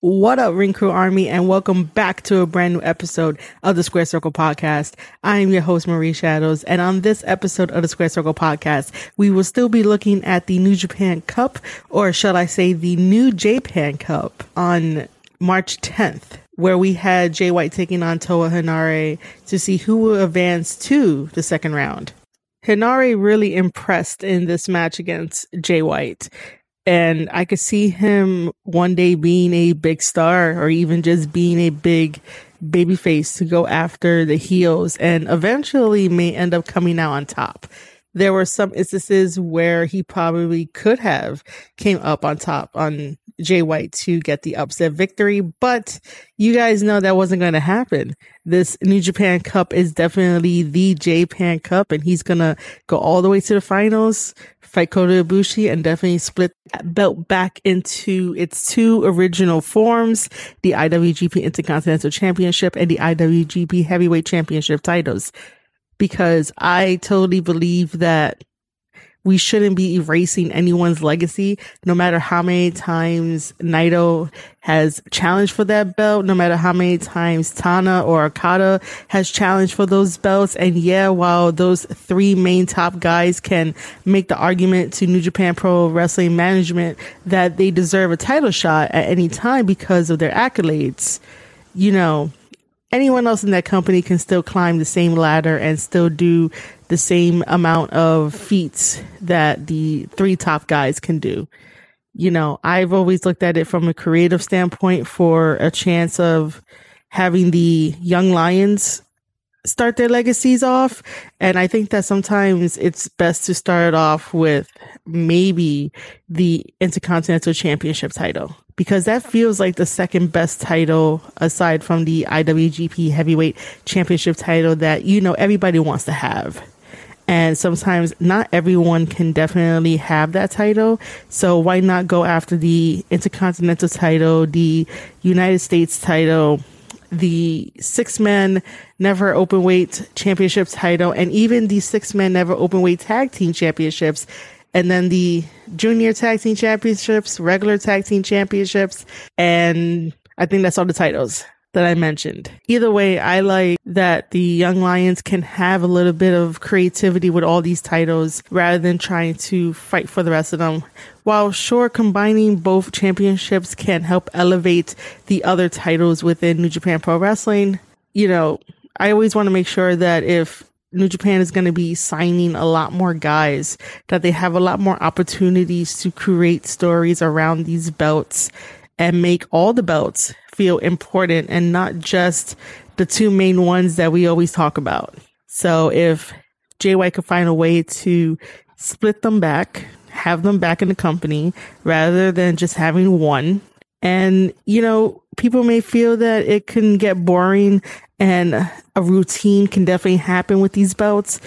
What up, Ring Crew Army, and welcome back to a brand new episode of the Square Circle Podcast. I am your host, Marie Shadows, and on this episode of the Square Circle Podcast, we will still be looking at the New Japan Cup, or shall I say, the New Japan Cup on March 10th, where we had Jay White taking on Toa Henare to see who will advance to the second round. Henare really impressed in this match against Jay White and I could see him one day being a big star or even just being a big baby face to go after the heels and eventually may end up coming out on top. There were some instances where he probably could have came up on top on Jay White to get the upset victory, but you guys know that wasn't going to happen. This New Japan Cup is definitely the Japan Cup and he's going to go all the way to the finals fight Kota Ibushi and definitely split belt back into its two original forms, the IWGP Intercontinental Championship and the IWGP Heavyweight Championship titles. Because I totally believe that we shouldn't be erasing anyone's legacy, no matter how many times Naito has challenged for that belt, no matter how many times Tana or Okada has challenged for those belts. And yeah, while those three main top guys can make the argument to New Japan Pro Wrestling Management that they deserve a title shot at any time because of their accolades, you know, anyone else in that company can still climb the same ladder and still do the same amount of feats that the three top guys can do. You know, I've always looked at it from a creative standpoint for a chance of having the young lions start their legacies off. And I think that sometimes it's best to start off with maybe the Intercontinental Championship title because that feels like the second best title aside from the IWGP Heavyweight Championship title that, you know, everybody wants to have. And sometimes not everyone can definitely have that title. So why not go after the Intercontinental title, the United States title, the six man never open weight championship title, and even the six man never open weight tag team championships and then the junior tag team championships, regular tag team championships, and I think that's all the titles that I mentioned. Either way, I like that the Young Lions can have a little bit of creativity with all these titles rather than trying to fight for the rest of them. While sure, combining both championships can help elevate the other titles within New Japan Pro Wrestling, you know, I always want to make sure that if New Japan is going to be signing a lot more guys, that they have a lot more opportunities to create stories around these belts and make all the belts feel important and not just the two main ones that we always talk about. So if JY could find a way to split them back, have them back in the company rather than just having one. And, you know, people may feel that it can get boring and a routine can definitely happen with these belts.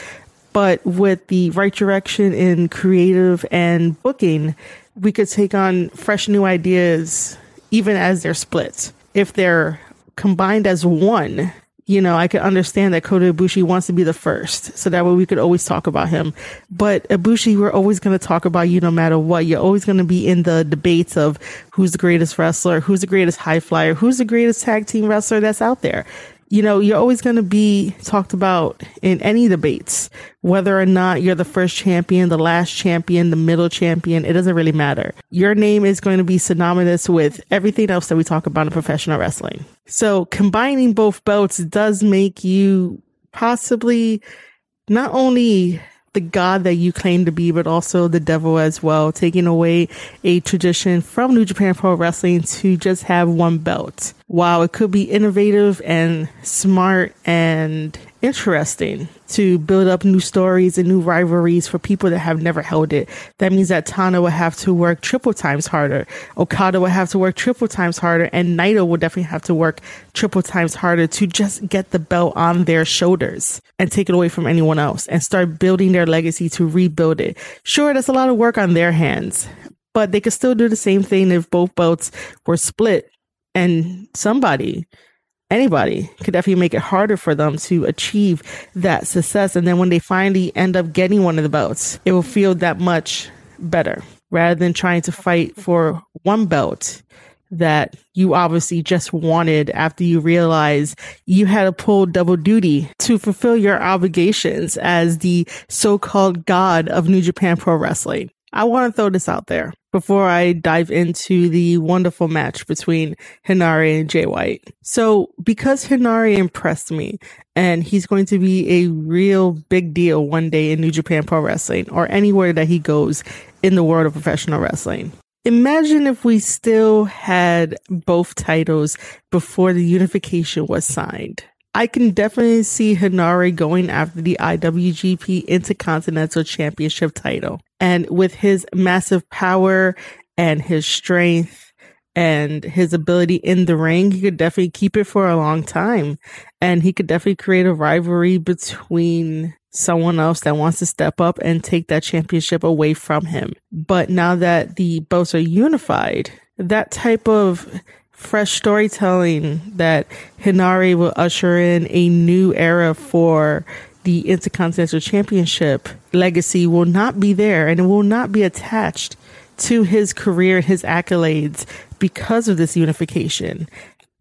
But with the right direction in creative and booking, we could take on fresh new ideas even as they're split. If they're combined as one, you know, I could understand that Kota Ibushi wants to be the first. So that way we could always talk about him. But Ibushi, we're always going to talk about you no matter what. You're always going to be in the debates of who's the greatest wrestler, who's the greatest high flyer, who's the greatest tag team wrestler that's out there you know, you're always going to be talked about in any debates, whether or not you're the first champion, the last champion, the middle champion. It doesn't really matter. Your name is going to be synonymous with everything else that we talk about in professional wrestling. So combining both belts does make you possibly not only the god that you claim to be, but also the devil as well, taking away a tradition from New Japan Pro Wrestling to just have one belt. While it could be innovative and smart and interesting to build up new stories and new rivalries for people that have never held it. That means that Tana will have to work triple times harder. Okada will have to work triple times harder and Naito will definitely have to work triple times harder to just get the belt on their shoulders and take it away from anyone else and start building their legacy to rebuild it. Sure, that's a lot of work on their hands, but they could still do the same thing if both belts were split and somebody anybody could definitely make it harder for them to achieve that success. And then when they finally end up getting one of the belts, it will feel that much better rather than trying to fight for one belt that you obviously just wanted after you realized you had to pull double duty to fulfill your obligations as the so-called god of New Japan Pro Wrestling. I want to throw this out there before I dive into the wonderful match between Henare and Jay White. So because Henare impressed me and he's going to be a real big deal one day in New Japan Pro Wrestling or anywhere that he goes in the world of professional wrestling. Imagine if we still had both titles before the unification was signed. I can definitely see Henare going after the IWGP Intercontinental Championship title. And with his massive power and his strength and his ability in the ring, he could definitely keep it for a long time. And he could definitely create a rivalry between someone else that wants to step up and take that championship away from him. But now that the belts are unified, that type of fresh storytelling that Henare will usher in a new era for the Intercontinental Championship legacy will not be there and it will not be attached to his career, and his accolades because of this unification.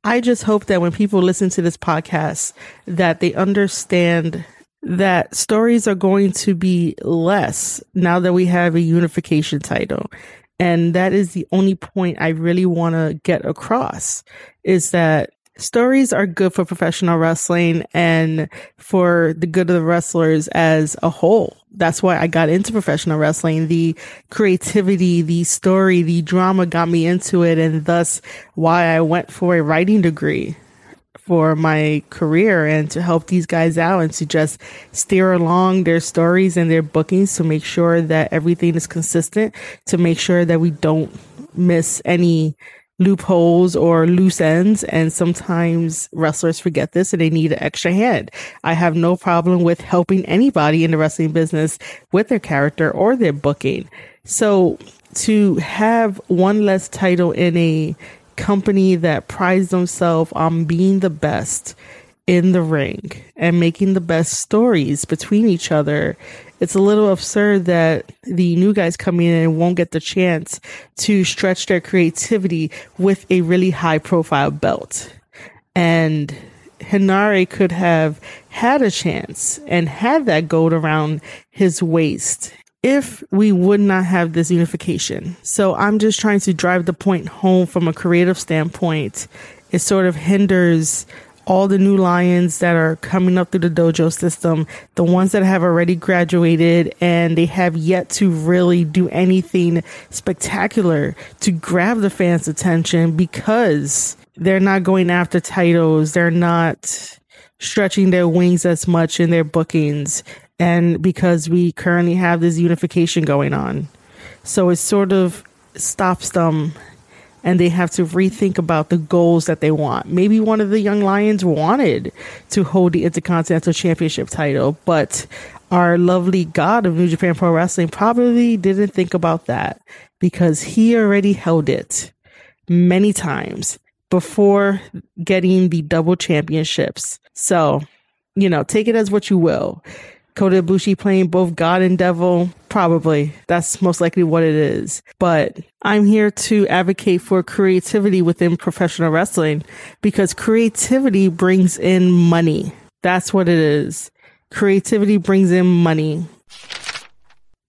I just hope that when people listen to this podcast that they understand that stories are going to be less now that we have a unification title and that is the only point I really want to get across is that stories are good for professional wrestling and for the good of the wrestlers as a whole. That's why I got into professional wrestling. The creativity, the story, the drama got me into it and thus why I went for a writing degree for my career and to help these guys out and to just steer along their stories and their bookings to make sure that everything is consistent, to make sure that we don't miss any loopholes or loose ends. And sometimes wrestlers forget this and they need an extra hand. I have no problem with helping anybody in the wrestling business with their character or their booking. So to have one less title in a company that prides themselves on being the best in the ring and making the best stories between each other. It's a little absurd that the new guys coming in won't get the chance to stretch their creativity with a really high profile belt. And Henare could have had a chance and had that gold around his waist if we would not have this unification. So I'm just trying to drive the point home from a creative standpoint. It sort of hinders all the new lions that are coming up through the dojo system, the ones that have already graduated and they have yet to really do anything spectacular to grab the fans' attention because they're not going after titles. They're not stretching their wings as much in their bookings and because we currently have this unification going on. So it sort of stops them and they have to rethink about the goals that they want. Maybe one of the young lions wanted to hold the Intercontinental Championship title, but our lovely god of New Japan Pro Wrestling probably didn't think about that because he already held it many times before getting the double championships. So, you know, take it as what you will. Kota Ibushi playing both God and Devil? Probably. That's most likely what it is. But I'm here to advocate for creativity within professional wrestling because creativity brings in money. That's what it is. Creativity brings in money.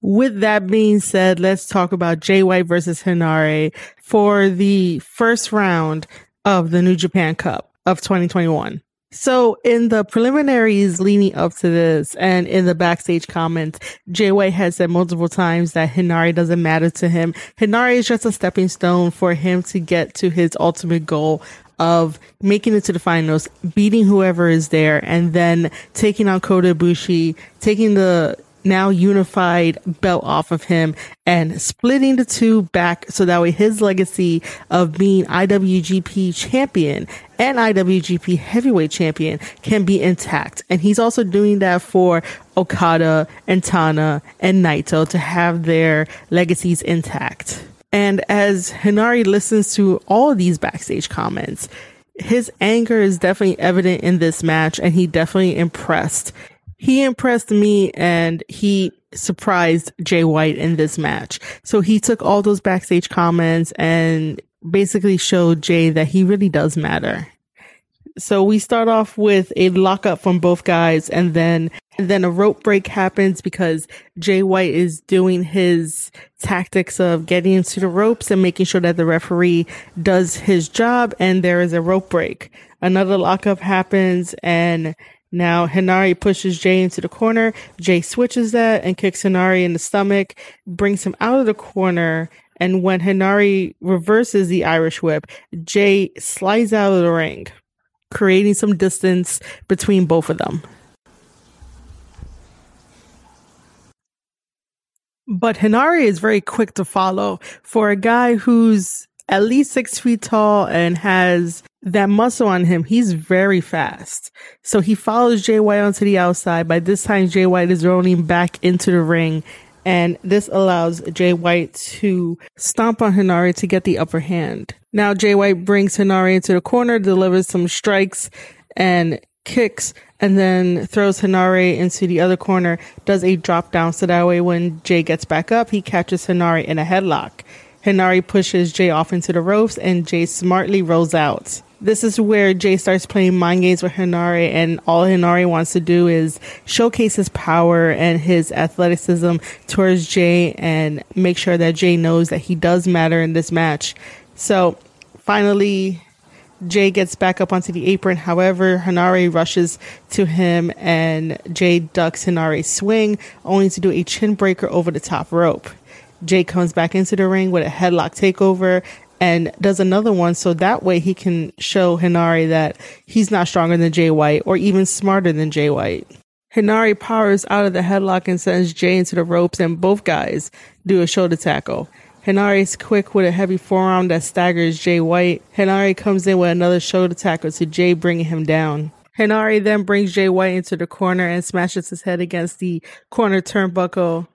With that being said, let's talk about Jay White versus Henare for the first round of the New Japan Cup of 2021. So in the preliminaries leading up to this and in the backstage comments, Jay White has said multiple times that Henare doesn't matter to him. Henare is just a stepping stone for him to get to his ultimate goal of making it to the finals, beating whoever is there, and then taking on Kota Ibushi, taking the now unified belt off of him and splitting the two back so that way his legacy of being IWGP champion and IWGP heavyweight champion can be intact. And he's also doing that for Okada and Tana and Naito to have their legacies intact. And as Henare listens to all these backstage comments, his anger is definitely evident in this match and he definitely impressed he impressed me and he surprised Jay White in this match. So he took all those backstage comments and basically showed Jay that he really does matter. So we start off with a lockup from both guys and then and then a rope break happens because Jay White is doing his tactics of getting into the ropes and making sure that the referee does his job and there is a rope break. Another lockup happens and now Henare pushes Jay into the corner. Jay switches that and kicks Henare in the stomach, brings him out of the corner. And when Henare reverses the Irish whip, Jay slides out of the ring, creating some distance between both of them. But Henare is very quick to follow for a guy who's at least six feet tall and has that muscle on him. He's very fast. So he follows Jay White onto the outside. By this time, Jay White is rolling back into the ring. And this allows Jay White to stomp on Henare to get the upper hand. Now Jay White brings Henare into the corner, delivers some strikes and kicks, and then throws Henare into the other corner, does a drop down so that way when Jay gets back up, he catches Henare in a headlock. Henare pushes Jay off into the ropes and Jay smartly rolls out. This is where Jay starts playing mind games with Henare and all Henare wants to do is showcase his power and his athleticism towards Jay and make sure that Jay knows that he does matter in this match. So finally, Jay gets back up onto the apron. However, Henare rushes to him and Jay ducks Henare's swing, only to do a chin breaker over the top rope. Jay comes back into the ring with a headlock takeover and does another one so that way he can show Henare that he's not stronger than Jay White or even smarter than Jay White. Henare powers out of the headlock and sends Jay into the ropes and both guys do a shoulder tackle. Henare is quick with a heavy forearm that staggers Jay White. Henare comes in with another shoulder tackle to Jay, bringing him down. Henare then brings Jay White into the corner and smashes his head against the corner turnbuckle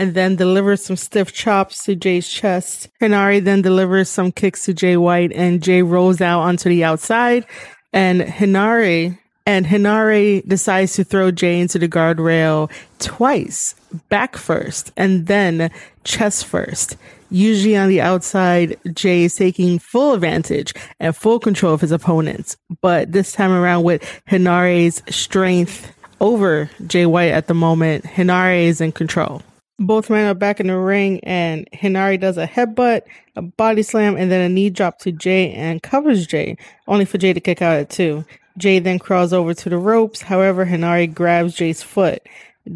and then delivers some stiff chops to Jay's chest. Henare then delivers some kicks to Jay White and Jay rolls out onto the outside and Henare and Henare decides to throw Jay into the guardrail twice, back first and then chest first. Usually on the outside, Jay is taking full advantage and full control of his opponents. But this time around with Henare's strength over Jay White at the moment, Henare is in control. Both men are back in the ring, and Henare does a headbutt, a body slam, and then a knee drop to Jay and covers Jay, only for Jay to kick out at two. Jay then crawls over to the ropes. However, Henare grabs Jay's foot.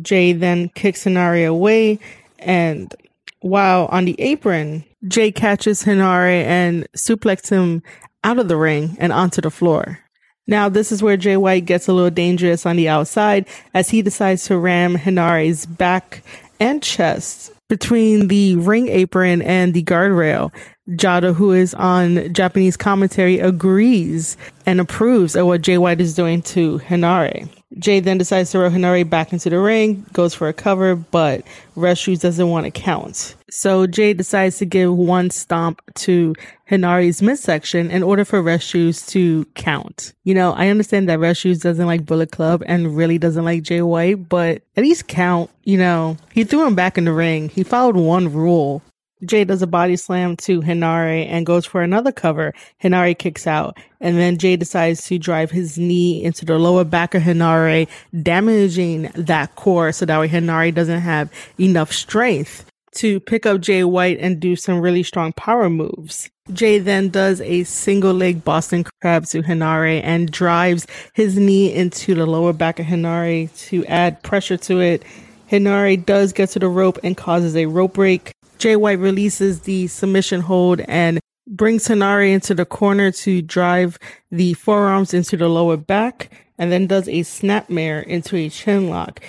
Jay then kicks Henare away, and while on the apron, Jay catches Henare and suplexes him out of the ring and onto the floor. Now, this is where Jay White gets a little dangerous on the outside as he decides to ram Henare's back and chest between the ring apron and the guardrail. Jado, who is on Japanese commentary, agrees and approves of what Jay White is doing to Henare. Jay then decides to roll Henare back into the ring, goes for a cover, but Red Shoes doesn't want to count. So Jay decides to give one stomp to Henare's midsection in order for Red Shoes to count. You know, I understand that Red Shoes doesn't like Bullet Club and really doesn't like Jay White, but at least count. You know, he threw him back in the ring. He followed one rule. Jay does a body slam to Henare and goes for another cover. Henare kicks out, and then Jay decides to drive his knee into the lower back of Henare, damaging that core so that way Henare doesn't have enough strength to pick up Jay White and do some really strong power moves. Jay then does a single leg Boston crab to Henare and drives his knee into the lower back of Henare to add pressure to it. Henare does get to the rope and causes a rope break. Jay White releases the submission hold and brings Henare into the corner to drive the forearms into the lower back and then does a snapmare into a chin lock,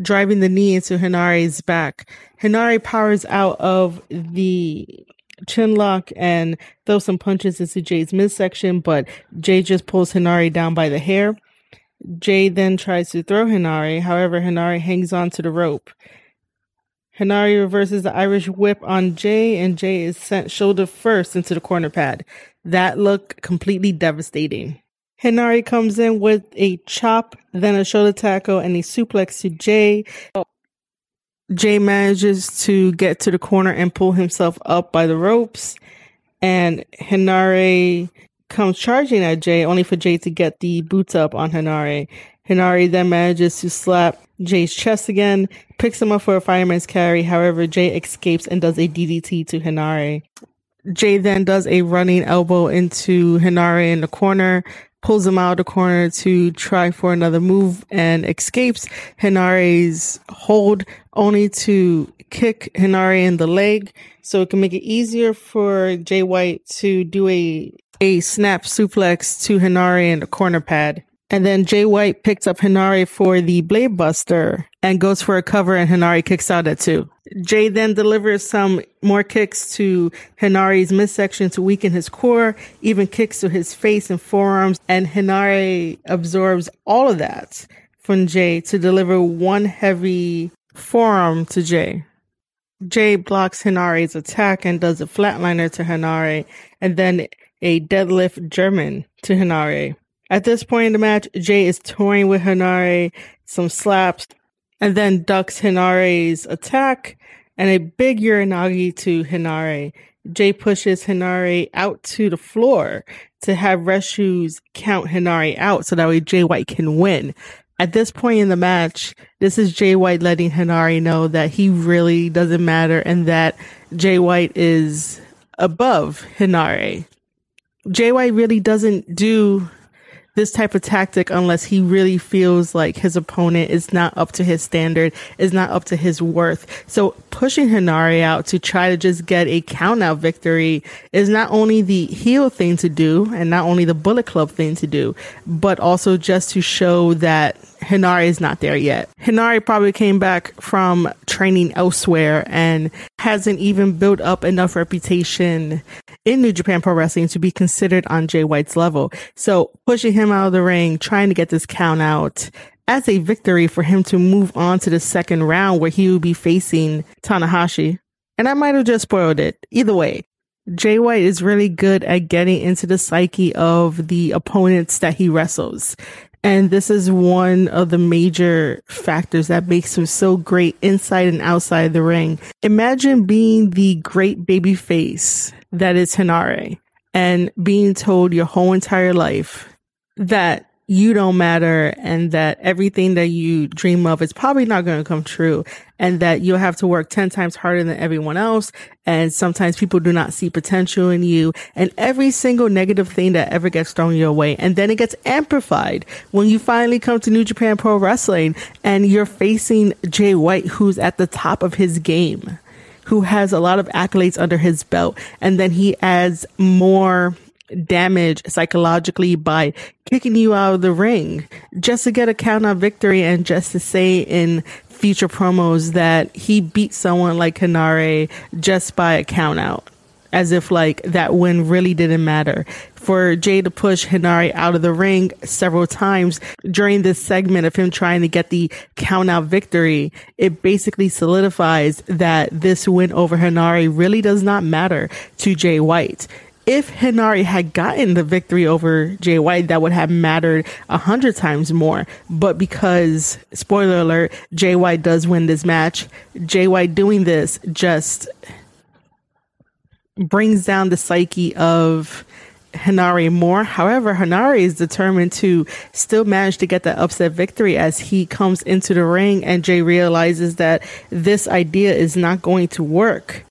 driving the knee into Henare's back. Henare powers out of the chin lock and throws some punches into Jay's midsection, but Jay just pulls Henare down by the hair. Jay then tries to throw Henare, however, Henare hangs on to the rope. Henare reverses the Irish whip on Jay, and Jay is sent shoulder first into the corner pad. That looked completely devastating. Henare comes in with a chop, then a shoulder tackle, and a suplex to Jay. Jay manages to get to the corner and pull himself up by the ropes. and Henare comes charging at Jay, only for Jay to get the boots up on Henare. Henare then manages to slap Jay's chest again, picks him up for a fireman's carry. However, Jay escapes and does a DDT to Henare. Jay then does a running elbow into Henare in the corner, pulls him out of the corner to try for another move and escapes Henare's hold only to kick Henare in the leg so it can make it easier for Jay White to do a a snap suplex to Henare in the corner pad. And then Jay White picks up Henare for the Blade Buster and goes for a cover and Henare kicks out at two. Jay then delivers some more kicks to Henare's midsection to weaken his core, even kicks to his face and forearms, and Henare absorbs all of that from Jay to deliver one heavy forearm to Jay. Jay blocks Henare's attack and does a flatliner to Henare and then a deadlift German to Henare. At this point in the match, Jay is toying with Henare, some slaps, and then ducks Henare's attack and a big Uranage to Henare. Jay pushes Henare out to the floor to have Red Shoes count Henare out so that way Jay White can win. At this point in the match, this is Jay White letting Henare know that he really doesn't matter and that Jay White is above Henare. Jay White really doesn't do this type of tactic unless he really feels like his opponent is not up to his standard, is not up to his worth. So pushing Henare out to try to just get a count out victory is not only the heel thing to do and not only the Bullet Club thing to do, but also just to show that Henare is not there yet. Henare probably came back from training elsewhere and hasn't even built up enough reputation in New Japan Pro Wrestling to be considered on Jay White's level. So pushing him out of the ring, trying to get this count out as a victory for him to move on to the second round where he will be facing Tanahashi. And I might have just spoiled it. Either way, Jay White is really good at getting into the psyche of the opponents that he wrestles. And this is one of the major factors that makes him so great inside and outside the ring. Imagine being the great baby face that is Henare and being told your whole entire life that you don't matter and that everything that you dream of is probably not going to come true and that you'll have to work 10 times harder than everyone else. And sometimes people do not see potential in you and every single negative thing that ever gets thrown your way. And then it gets amplified when you finally come to New Japan Pro Wrestling and you're facing Jay White, who's at the top of his game, who has a lot of accolades under his belt. And then he adds more damage psychologically by kicking you out of the ring just to get a count out victory and just to say in future promos that he beat someone like Henare just by a count out. As if like that win really didn't matter. For Jay to push Henare out of the ring several times during this segment of him trying to get the count out victory, it basically solidifies that this win over Henare really does not matter to Jay White if Henare had gotten the victory over Jay White, that would have mattered a hundred times more. But because, spoiler alert, Jay White does win this match, Jay White doing this just brings down the psyche of Henare more. However, Henare is determined to still manage to get that upset victory as he comes into the ring and Jay realizes that this idea is not going to work.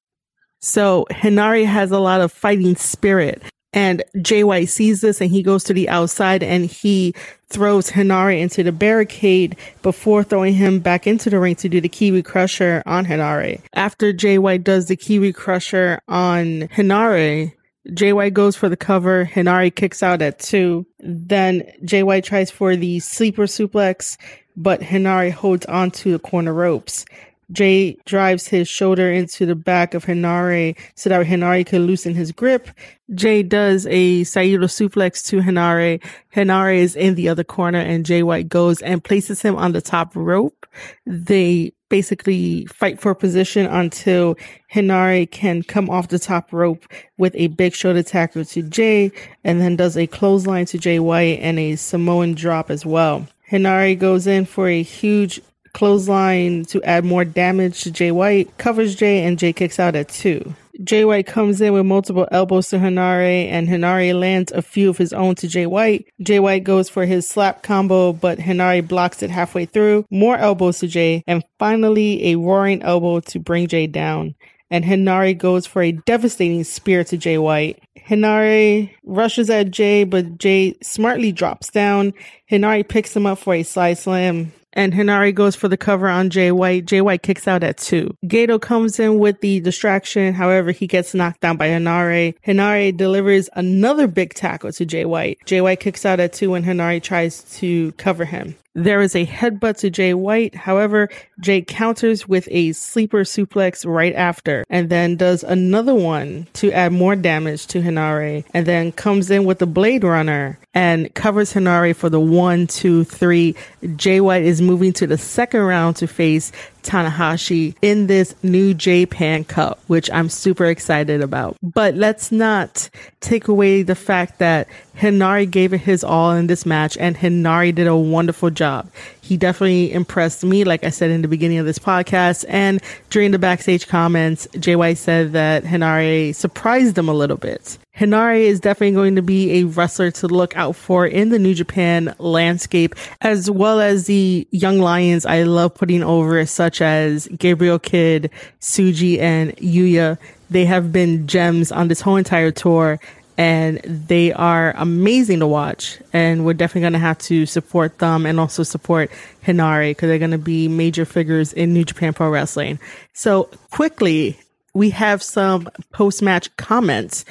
So Henare has a lot of fighting spirit. And JY sees this and he goes to the outside and he throws Henare into the barricade before throwing him back into the ring to do the Kiwi Krusher on Henare. After JY does the Kiwi Krusher on Henare, JY goes for the cover. Henare kicks out at two. Then JY tries for the sleeper suplex, but Henare holds onto the corner ropes. Jay drives his shoulder into the back of Henare so that Henare can loosen his grip. Jay does a Saito suplex to Henare. Henare is in the other corner and Jay White goes and places him on the top rope. They basically fight for position until Henare can come off the top rope with a big shoulder tackle to Jay and then does a clothesline to Jay White and a Samoan drop as well. Henare goes in for a huge clothesline to add more damage to Jay White, covers Jay, and Jay kicks out at two. Jay White comes in with multiple elbows to Henare, and Henare lands a few of his own to Jay White. Jay White goes for his slap combo, but Henare blocks it halfway through. More elbows to Jay, and finally a roaring elbow to bring Jay down. And Henare goes for a devastating spear to Jay White. Henare rushes at Jay, but Jay smartly drops down. Henare picks him up for a side slam and Henare goes for the cover on Jay White. Jay White kicks out at two. Gedo comes in with the distraction. However, he gets knocked down by Henare. Henare delivers another big tackle to Jay White. Jay White kicks out at two when Henare tries to cover him. There is a headbutt to Jay White. However, Jay counters with a sleeper suplex right after and then does another one to add more damage to Henare and then comes in with the Blade Runner and covers Henare for the one, two, three. Jay White is moving to the second round to face Tanahashi in this new Japan Cup, which I'm super excited about. But let's not take away the fact that Henare gave it his all in this match and Henare did a wonderful job. He definitely impressed me, like I said in the beginning of this podcast. And during the backstage comments, JY said that Henare surprised him a little bit. Henare is definitely going to be a wrestler to look out for in the New Japan landscape, as well as the young lions I love putting over, such as Gabriel Kidd, Tsuji, and Yuya. They have been gems on this whole entire tour and they are amazing to watch. And we're definitely going to have to support them and also support Henare because they're going to be major figures in New Japan Pro Wrestling. So quickly, we have some post match comments.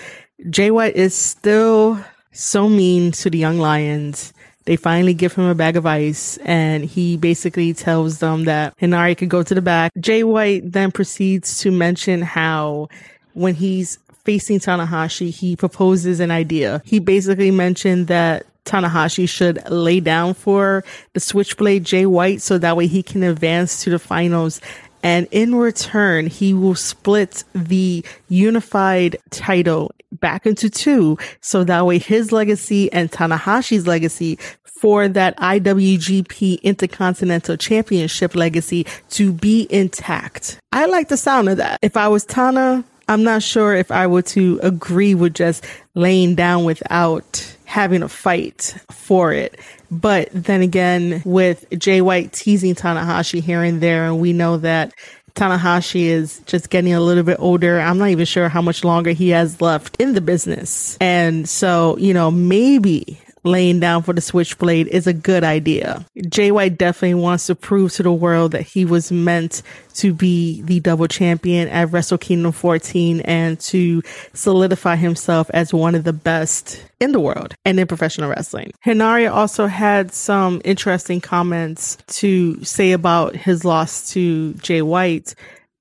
Jay White is still so mean to the Young Lions. They finally give him a bag of ice and he basically tells them that Henare could go to the back. Jay White then proceeds to mention how when he's facing Tanahashi, he proposes an idea. He basically mentioned that Tanahashi should lay down for the Switchblade Jay White so that way he can advance to the finals. And in return, he will split the unified title back into two. So that way his legacy and Tanahashi's legacy for that IWGP Intercontinental Championship legacy to be intact. I like the sound of that. If I was Tana, I'm not sure if I were to agree with just laying down without having a fight for it. But then again, with Jay White teasing Tanahashi here and there, and we know that Tanahashi is just getting a little bit older. I'm not even sure how much longer he has left in the business. And so, you know, maybe laying down for the switchblade is a good idea. Jay White definitely wants to prove to the world that he was meant to be the double champion at Wrestle Kingdom 14 and to solidify himself as one of the best in the world and in professional wrestling. Henare also had some interesting comments to say about his loss to Jay White.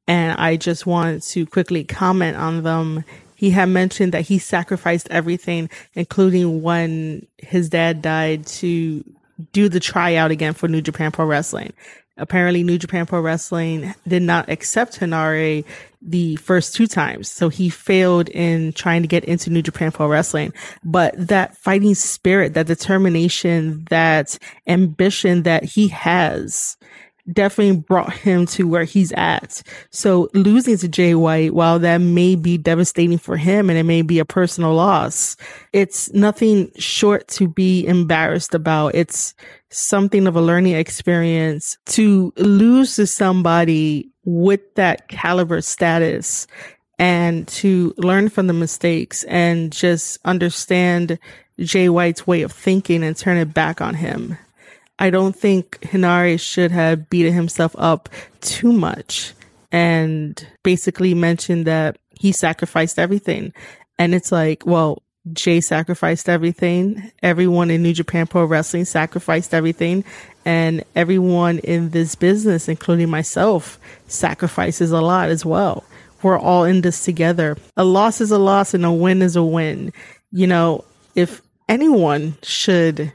And I just wanted to quickly comment on them he had mentioned that he sacrificed everything, including when his dad died to do the tryout again for New Japan Pro Wrestling. Apparently, New Japan Pro Wrestling did not accept Henare the first two times. So he failed in trying to get into New Japan Pro Wrestling. But that fighting spirit, that determination, that ambition that he has definitely brought him to where he's at. So losing to Jay White, while that may be devastating for him and it may be a personal loss, it's nothing short to be embarrassed about. It's something of a learning experience to lose to somebody with that caliber status and to learn from the mistakes and just understand Jay White's way of thinking and turn it back on him. I don't think Henare should have beaten himself up too much and basically mentioned that he sacrificed everything. And it's like, well, Jay sacrificed everything. Everyone in New Japan Pro Wrestling sacrificed everything. And everyone in this business, including myself, sacrifices a lot as well. We're all in this together. A loss is a loss and a win is a win. You know, if anyone should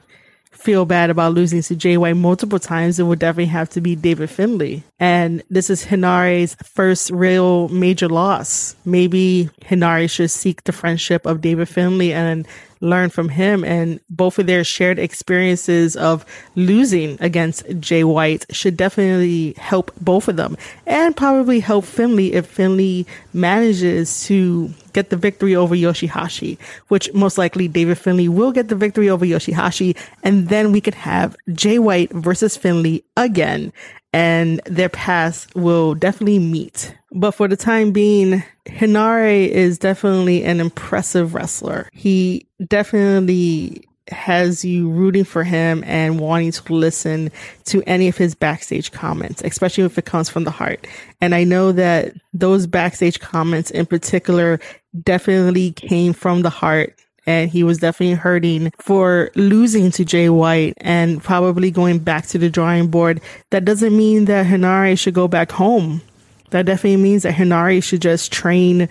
feel bad about losing to Jay White multiple times, it would definitely have to be David Finley. And this is Henare's first real major loss. Maybe Henare should seek the friendship of David Finley and learn from him and both of their shared experiences of losing against Jay White should definitely help both of them and probably help Finley if Finley manages to get the victory over Yoshihashi, which most likely David Finley will get the victory over Yoshihashi. And then we could have Jay White versus Finley again and their paths will definitely meet. But for the time being, Henare is definitely an impressive wrestler. He definitely has you rooting for him and wanting to listen to any of his backstage comments, especially if it comes from the heart. And I know that those backstage comments in particular definitely came from the heart and he was definitely hurting for losing to Jay White and probably going back to the drawing board. That doesn't mean that Henare should go back home. That definitely means that Henare should just train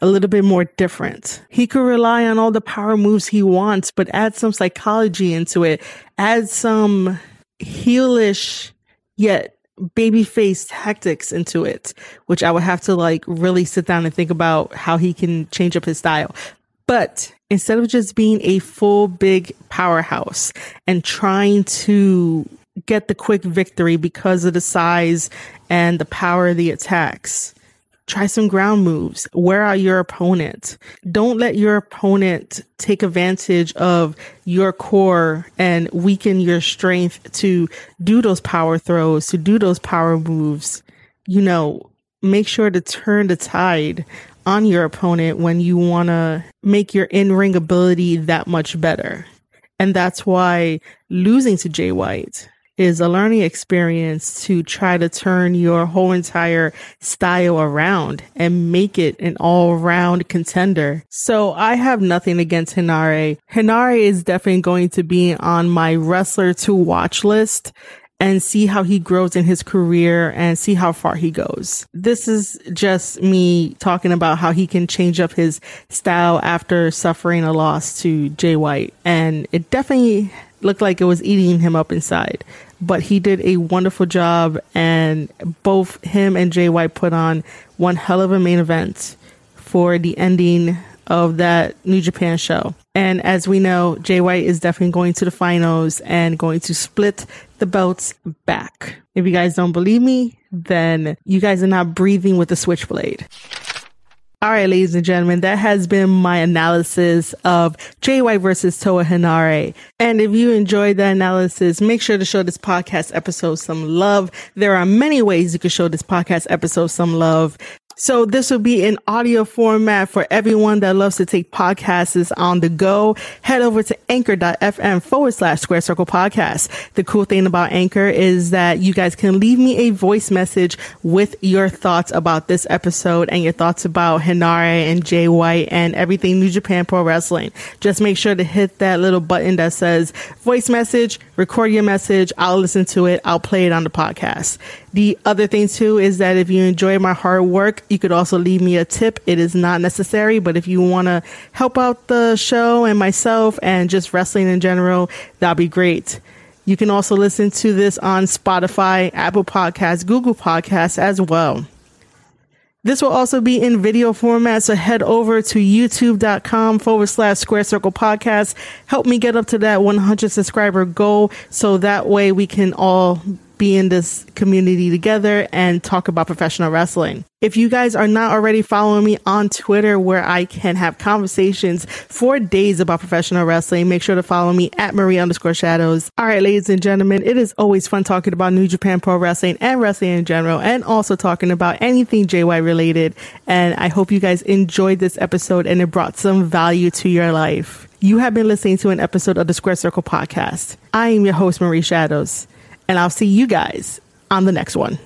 a little bit more different. He could rely on all the power moves he wants, but add some psychology into it. Add some heelish yet babyface tactics into it, which I would have to like really sit down and think about how he can change up his style. But instead of just being a full big powerhouse and trying to get the quick victory because of the size and the power of the attacks, try some ground moves. Wear out your opponent. Don't let your opponent take advantage of your core and weaken your strength to do those power throws, to do those power moves. You know, make sure to turn the tide on your opponent when you want to make your in ring ability that much better. And that's why losing to Jay White is a learning experience to try to turn your whole entire style around and make it an all round contender. So I have nothing against Henare. Henare is definitely going to be on my wrestler to watch list and see how he grows in his career and see how far he goes. This is just me talking about how he can change up his style after suffering a loss to Jay White. And it definitely looked like it was eating him up inside. But he did a wonderful job, and both him and Jay White put on one hell of a main event for the ending of that New Japan show. And as we know, Jay White is definitely going to the finals and going to split the belts back. If you guys don't believe me, then you guys are not breathing with the switchblade. All right, ladies and gentlemen, that has been my analysis of White versus Toa Henare. And if you enjoyed the analysis, make sure to show this podcast episode some love. There are many ways you can show this podcast episode some love. So this will be an audio format for everyone that loves to take podcasts on the go. Head over to anchor.fm forward slash square circle podcast. The cool thing about anchor is that you guys can leave me a voice message with your thoughts about this episode and your thoughts about Henare and Jay White and everything New Japan Pro Wrestling. Just make sure to hit that little button that says voice message, record your message. I'll listen to it. I'll play it on the podcast. The other thing too is that if you enjoy my hard work, you could also leave me a tip. It is not necessary, but if you want to help out the show and myself and just wrestling in general, that'd be great. You can also listen to this on Spotify, Apple Podcasts, Google Podcasts as well. This will also be in video format, so head over to youtube.com forward slash square circle podcast. Help me get up to that 100 subscriber goal so that way we can all be in this community together and talk about professional wrestling. If you guys are not already following me on Twitter where I can have conversations for days about professional wrestling, make sure to follow me at Marie underscore shadows. All right, ladies and gentlemen, it is always fun talking about New Japan Pro Wrestling and wrestling in general and also talking about anything JY related. And I hope you guys enjoyed this episode and it brought some value to your life. You have been listening to an episode of the Square Circle podcast. I am your host, Marie Shadows and I'll see you guys on the next one.